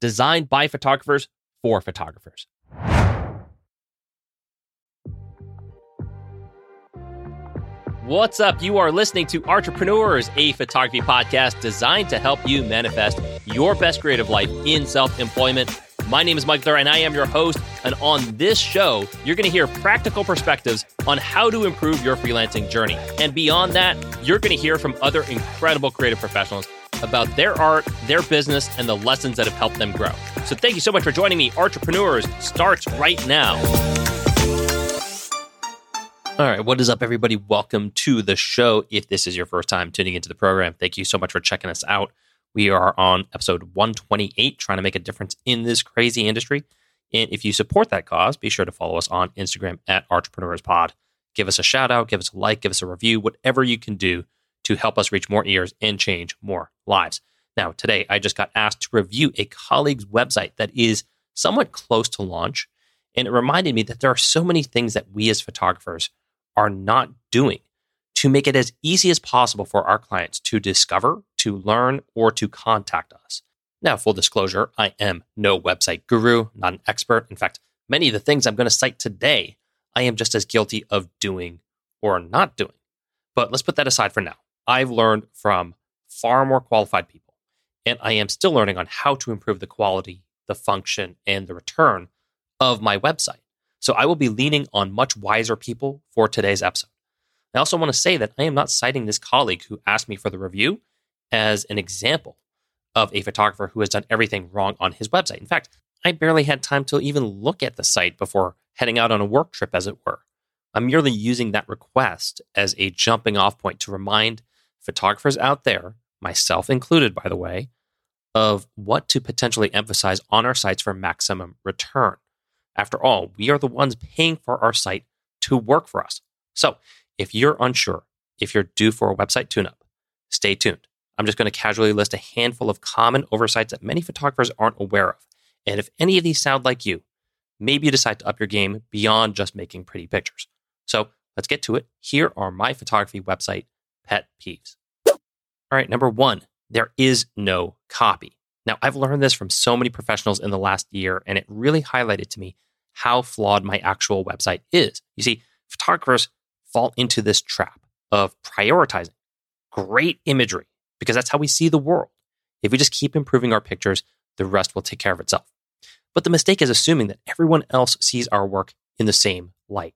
designed by photographers for photographers. What's up? You are listening to Entrepreneurs, a photography podcast designed to help you manifest your best creative life in self employment. My name is Mike Thur, and I am your host. And on this show, you're going to hear practical perspectives on how to improve your freelancing journey. And beyond that, you're going to hear from other incredible creative professionals about their art, their business, and the lessons that have helped them grow. So thank you so much for joining me. Entrepreneurs starts right now. All right, what is up, everybody? Welcome to the show. If this is your first time tuning into the program, thank you so much for checking us out. We are on episode 128, trying to make a difference in this crazy industry. And if you support that cause, be sure to follow us on Instagram at Entrepreneurspod. Give us a shout out, give us a like, give us a review, whatever you can do to help us reach more ears and change more lives. Now, today I just got asked to review a colleague's website that is somewhat close to launch. And it reminded me that there are so many things that we as photographers are not doing to make it as easy as possible for our clients to discover, to learn, or to contact us. Now, full disclosure, I am no website guru, not an expert. In fact, many of the things I'm going to cite today, I am just as guilty of doing or not doing. But let's put that aside for now. I've learned from far more qualified people, and I am still learning on how to improve the quality, the function, and the return of my website. So I will be leaning on much wiser people for today's episode. I also want to say that I am not citing this colleague who asked me for the review as an example of a photographer who has done everything wrong on his website. In fact, I barely had time to even look at the site before heading out on a work trip, as it were. I'm merely using that request as a jumping off point to remind photographers out there, myself included, by the way, of what to potentially emphasize on our sites for maximum return. After all, we are the ones paying for our site to work for us. So if you're unsure if you're due for a website tune up, stay tuned. I'm just going to casually list a handful of common oversights that many photographers aren't aware of. And if any of these sound like you, maybe you decide to up your game beyond just making pretty pictures. So let's get to it. Here are my photography website pet peeves. All right, number one, there is no copy. Now, I've learned this from so many professionals in the last year, and it really highlighted to me how flawed my actual website is. You see, photographers fall into this trap of prioritizing great imagery because that's how we see the world. If we just keep improving our pictures, the rest will take care of itself. But the mistake is assuming that everyone else sees our work in the same light.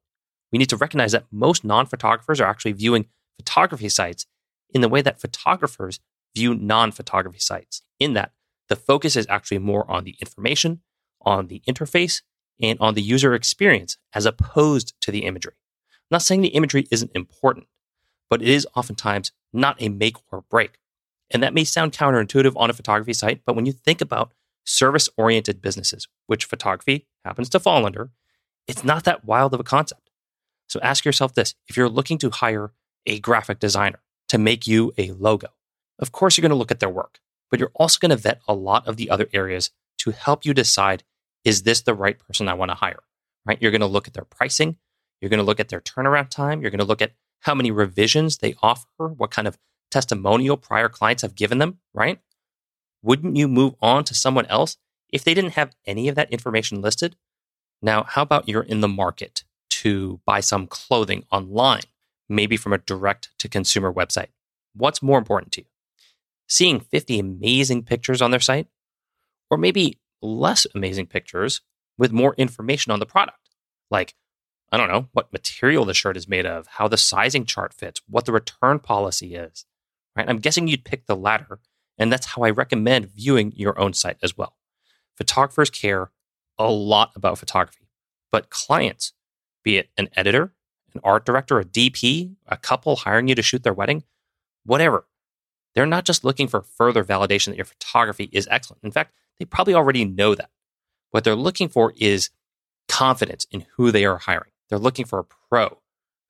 We need to recognize that most non photographers are actually viewing photography sites in the way that photographers view non photography sites, in that the focus is actually more on the information, on the interface, and on the user experience as opposed to the imagery. I'm not saying the imagery isn't important, but it is oftentimes not a make or break. And that may sound counterintuitive on a photography site, but when you think about service oriented businesses, which photography happens to fall under, it's not that wild of a concept. So ask yourself this if you're looking to hire a graphic designer to make you a logo, of course you're going to look at their work, but you're also going to vet a lot of the other areas to help you decide is this the right person I want to hire? Right? You're going to look at their pricing. You're going to look at their turnaround time. You're going to look at how many revisions they offer, what kind of testimonial prior clients have given them, right? Wouldn't you move on to someone else if they didn't have any of that information listed? Now, how about you're in the market to buy some clothing online, maybe from a direct to consumer website? What's more important to you? Seeing 50 amazing pictures on their site? Or maybe less amazing pictures with more information on the product. Like, I don't know, what material the shirt is made of, how the sizing chart fits, what the return policy is. Right? I'm guessing you'd pick the latter, and that's how I recommend viewing your own site as well. Photographers care a lot about photography, but clients, be it an editor, an art director, a DP, a couple hiring you to shoot their wedding, whatever, they're not just looking for further validation that your photography is excellent. In fact, they probably already know that. What they're looking for is confidence in who they are hiring. They're looking for a pro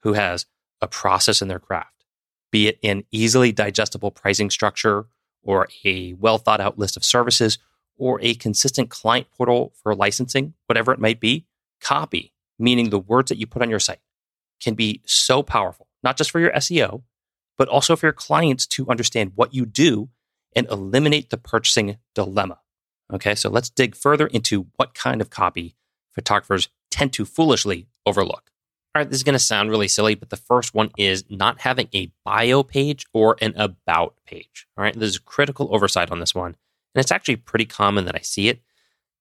who has a process in their craft, be it an easily digestible pricing structure or a well thought out list of services or a consistent client portal for licensing, whatever it might be. Copy, meaning the words that you put on your site, can be so powerful, not just for your SEO, but also for your clients to understand what you do and eliminate the purchasing dilemma. Okay, so let's dig further into what kind of copy photographers tend to foolishly overlook. All right, this is going to sound really silly, but the first one is not having a bio page or an about page. All right, there's a critical oversight on this one, and it's actually pretty common that I see it.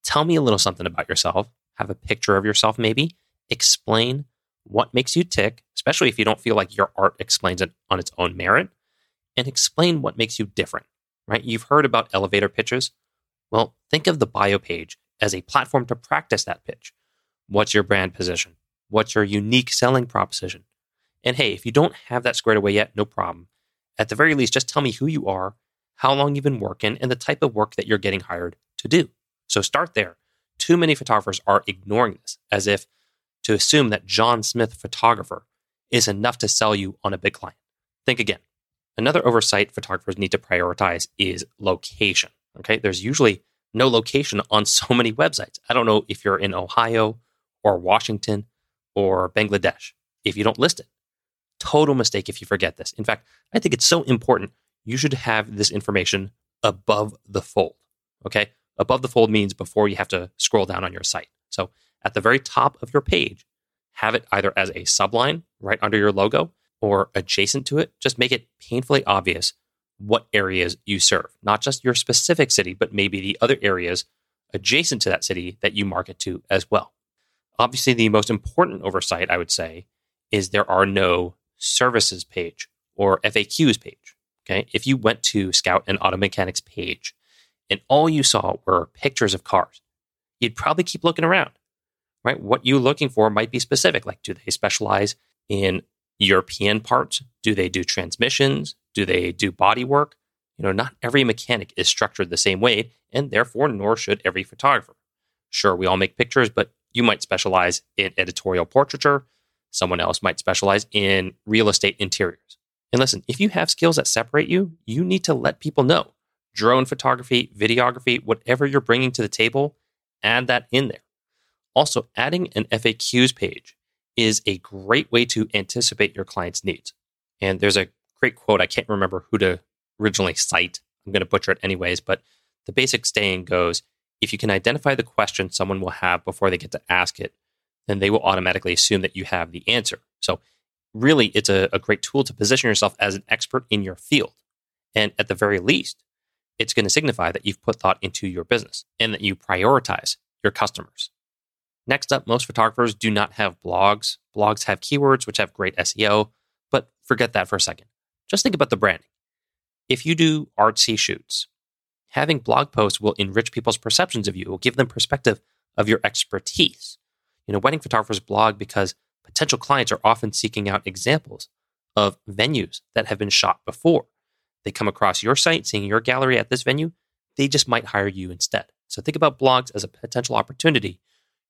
Tell me a little something about yourself, have a picture of yourself maybe, explain what makes you tick, especially if you don't feel like your art explains it on its own merit, and explain what makes you different, right? You've heard about elevator pitches. Well, think of the bio page as a platform to practice that pitch. What's your brand position? What's your unique selling proposition? And hey, if you don't have that squared away yet, no problem. At the very least, just tell me who you are, how long you've been working, and the type of work that you're getting hired to do. So start there. Too many photographers are ignoring this as if to assume that John Smith photographer is enough to sell you on a big client. Think again. Another oversight photographers need to prioritize is location. Okay. There's usually no location on so many websites. I don't know if you're in Ohio or Washington or Bangladesh if you don't list it. Total mistake if you forget this. In fact, I think it's so important. You should have this information above the fold. Okay. Above the fold means before you have to scroll down on your site. So at the very top of your page, have it either as a subline right under your logo or adjacent to it. Just make it painfully obvious what areas you serve, not just your specific city, but maybe the other areas adjacent to that city that you market to as well. Obviously, the most important oversight, I would say, is there are no services page or FAQs page. Okay. If you went to Scout and Auto Mechanics page and all you saw were pictures of cars, you'd probably keep looking around right? What you're looking for might be specific. Like, do they specialize in European parts? Do they do transmissions? Do they do body work? You know, not every mechanic is structured the same way, and therefore, nor should every photographer. Sure, we all make pictures, but you might specialize in editorial portraiture. Someone else might specialize in real estate interiors. And listen, if you have skills that separate you, you need to let people know. Drone photography, videography, whatever you're bringing to the table, add that in there. Also, adding an FAQs page is a great way to anticipate your client's needs. And there's a great quote, I can't remember who to originally cite. I'm going to butcher it anyways, but the basic saying goes if you can identify the question someone will have before they get to ask it, then they will automatically assume that you have the answer. So, really, it's a, a great tool to position yourself as an expert in your field. And at the very least, it's going to signify that you've put thought into your business and that you prioritize your customers. Next up, most photographers do not have blogs. Blogs have keywords which have great SEO, but forget that for a second. Just think about the branding. If you do artsy shoots, having blog posts will enrich people's perceptions of you, will give them perspective of your expertise. You know, wedding photographers blog because potential clients are often seeking out examples of venues that have been shot before. They come across your site, seeing your gallery at this venue, they just might hire you instead. So think about blogs as a potential opportunity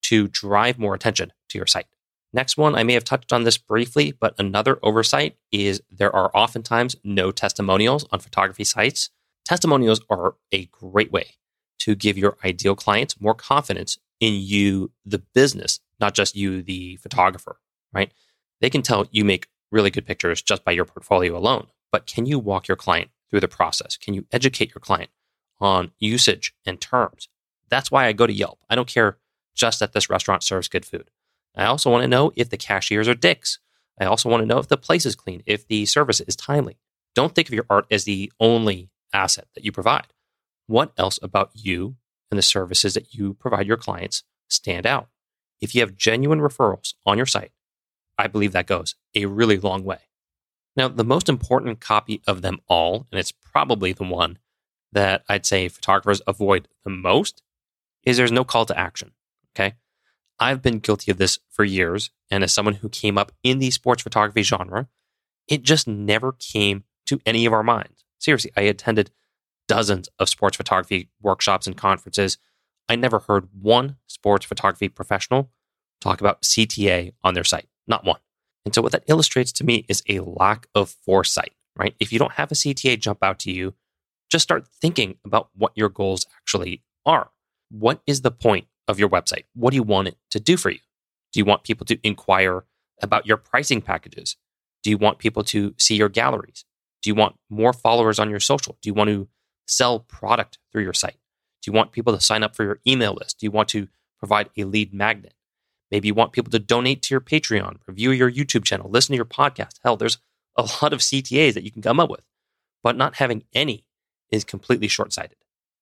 to drive more attention to your site. Next one, I may have touched on this briefly, but another oversight is there are oftentimes no testimonials on photography sites. Testimonials are a great way to give your ideal clients more confidence in you, the business, not just you, the photographer, right? They can tell you make really good pictures just by your portfolio alone, but can you walk your client through the process? Can you educate your client on usage and terms? That's why I go to Yelp. I don't care just that this restaurant serves good food. I also want to know if the cashiers are dicks. I also want to know if the place is clean, if the service is timely. Don't think of your art as the only asset that you provide. What else about you and the services that you provide your clients stand out. If you have genuine referrals on your site, I believe that goes a really long way. Now, the most important copy of them all, and it's probably the one that I'd say photographers avoid the most, is there's no call to action. Okay. I've been guilty of this for years. And as someone who came up in the sports photography genre, it just never came to any of our minds. Seriously, I attended dozens of sports photography workshops and conferences. I never heard one sports photography professional talk about CTA on their site, not one. And so, what that illustrates to me is a lack of foresight, right? If you don't have a CTA jump out to you, just start thinking about what your goals actually are. What is the point of your website? What do you want it to do for you? Do you want people to inquire about your pricing packages? Do you want people to see your galleries? Do you want more followers on your social? Do you want to sell product through your site? Do you want people to sign up for your email list? Do you want to provide a lead magnet? Maybe you want people to donate to your Patreon, review your YouTube channel, listen to your podcast. Hell, there's a lot of CTAs that you can come up with, but not having any is completely short sighted.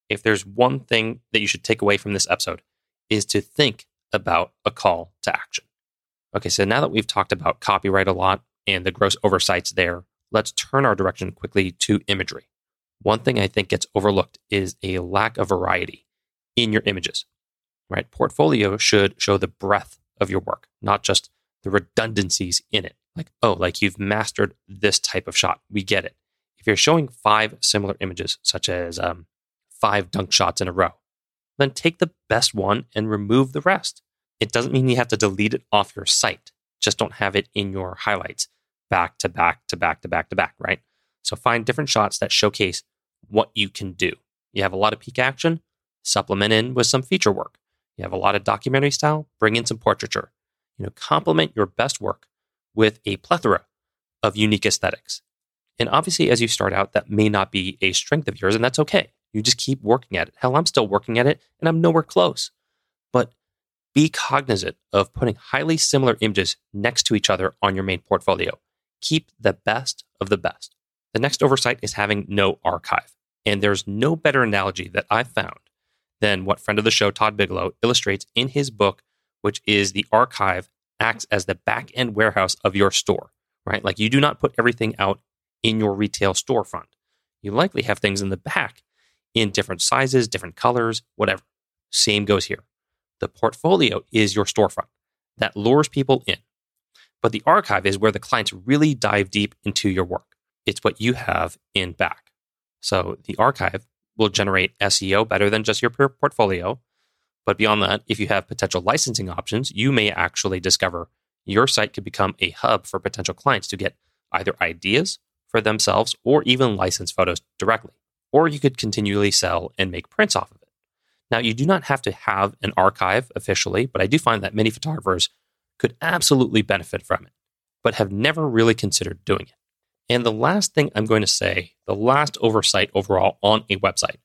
If there's one thing that you should take away from this episode, is to think about a call to action. Okay, so now that we've talked about copyright a lot and the gross oversights there, let's turn our direction quickly to imagery. One thing I think gets overlooked is a lack of variety in your images. Right? Portfolio should show the breadth of your work, not just the redundancies in it. Like, oh, like you've mastered this type of shot. We get it. If you're showing five similar images, such as um, five dunk shots in a row, then take the best one and remove the rest. It doesn't mean you have to delete it off your site. Just don't have it in your highlights back to back to back to back to back, right? So find different shots that showcase what you can do. You have a lot of peak action, supplement in with some feature work. You have a lot of documentary style, bring in some portraiture. You know, complement your best work with a plethora of unique aesthetics. And obviously, as you start out, that may not be a strength of yours, and that's okay. You just keep working at it. Hell, I'm still working at it, and I'm nowhere close. But be cognizant of putting highly similar images next to each other on your main portfolio. Keep the best of the best. The next oversight is having no archive. And there's no better analogy that I've found than what friend of the show, Todd Bigelow, illustrates in his book, which is the archive acts as the back end warehouse of your store, right? Like you do not put everything out in your retail storefront. You likely have things in the back in different sizes, different colors, whatever. Same goes here. The portfolio is your storefront that lures people in. But the archive is where the clients really dive deep into your work. It's what you have in back. So the archive will generate SEO better than just your portfolio. But beyond that, if you have potential licensing options, you may actually discover your site could become a hub for potential clients to get either ideas for themselves or even license photos directly. Or you could continually sell and make prints off of it. Now, you do not have to have an archive officially, but I do find that many photographers could absolutely benefit from it, but have never really considered doing it. And the last thing I'm going to say, the last oversight overall on a website,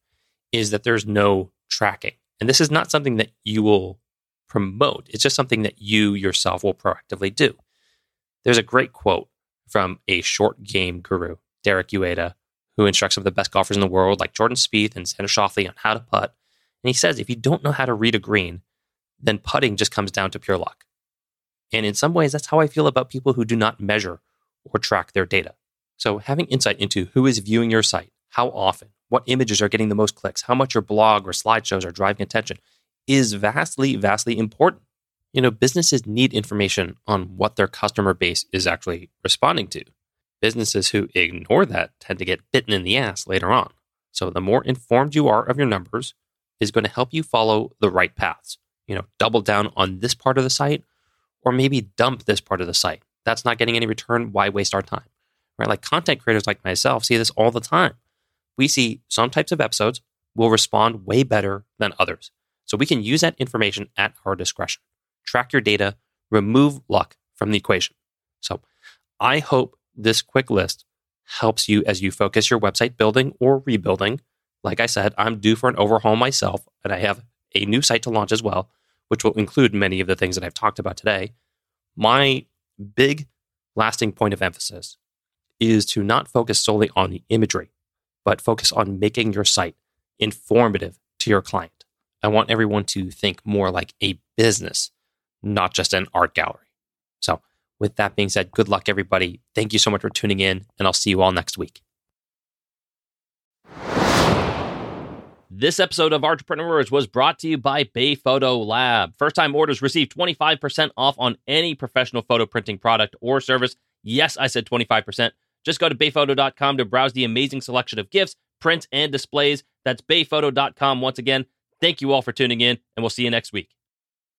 is that there's no tracking. And this is not something that you will promote, it's just something that you yourself will proactively do. There's a great quote from a short game guru, Derek Uyeda, who instructs some of the best golfers in the world, like Jordan Spieth and Xander Schauffele, on how to putt. And he says, if you don't know how to read a green, then putting just comes down to pure luck. And in some ways, that's how I feel about people who do not measure or track their data. So, having insight into who is viewing your site, how often, what images are getting the most clicks, how much your blog or slideshows are driving attention is vastly, vastly important. You know, businesses need information on what their customer base is actually responding to. Businesses who ignore that tend to get bitten in the ass later on. So, the more informed you are of your numbers is going to help you follow the right paths. You know, double down on this part of the site or maybe dump this part of the site. That's not getting any return. Why waste our time? right? Like content creators like myself see this all the time. We see some types of episodes will respond way better than others. So we can use that information at our discretion. Track your data, remove luck from the equation. So I hope this quick list helps you as you focus your website building or rebuilding. Like I said, I'm due for an overhaul myself, and I have a new site to launch as well, which will include many of the things that I've talked about today. My big lasting point of emphasis is to not focus solely on the imagery, but focus on making your site informative to your client. I want everyone to think more like a business, not just an art gallery. So, with that being said, good luck, everybody. Thank you so much for tuning in, and I'll see you all next week. This episode of Entrepreneurs was brought to you by Bay Photo Lab. First time orders receive 25% off on any professional photo printing product or service. Yes, I said 25%. Just go to bayphoto.com to browse the amazing selection of gifts, prints, and displays. That's bayphoto.com once again. Thank you all for tuning in, and we'll see you next week.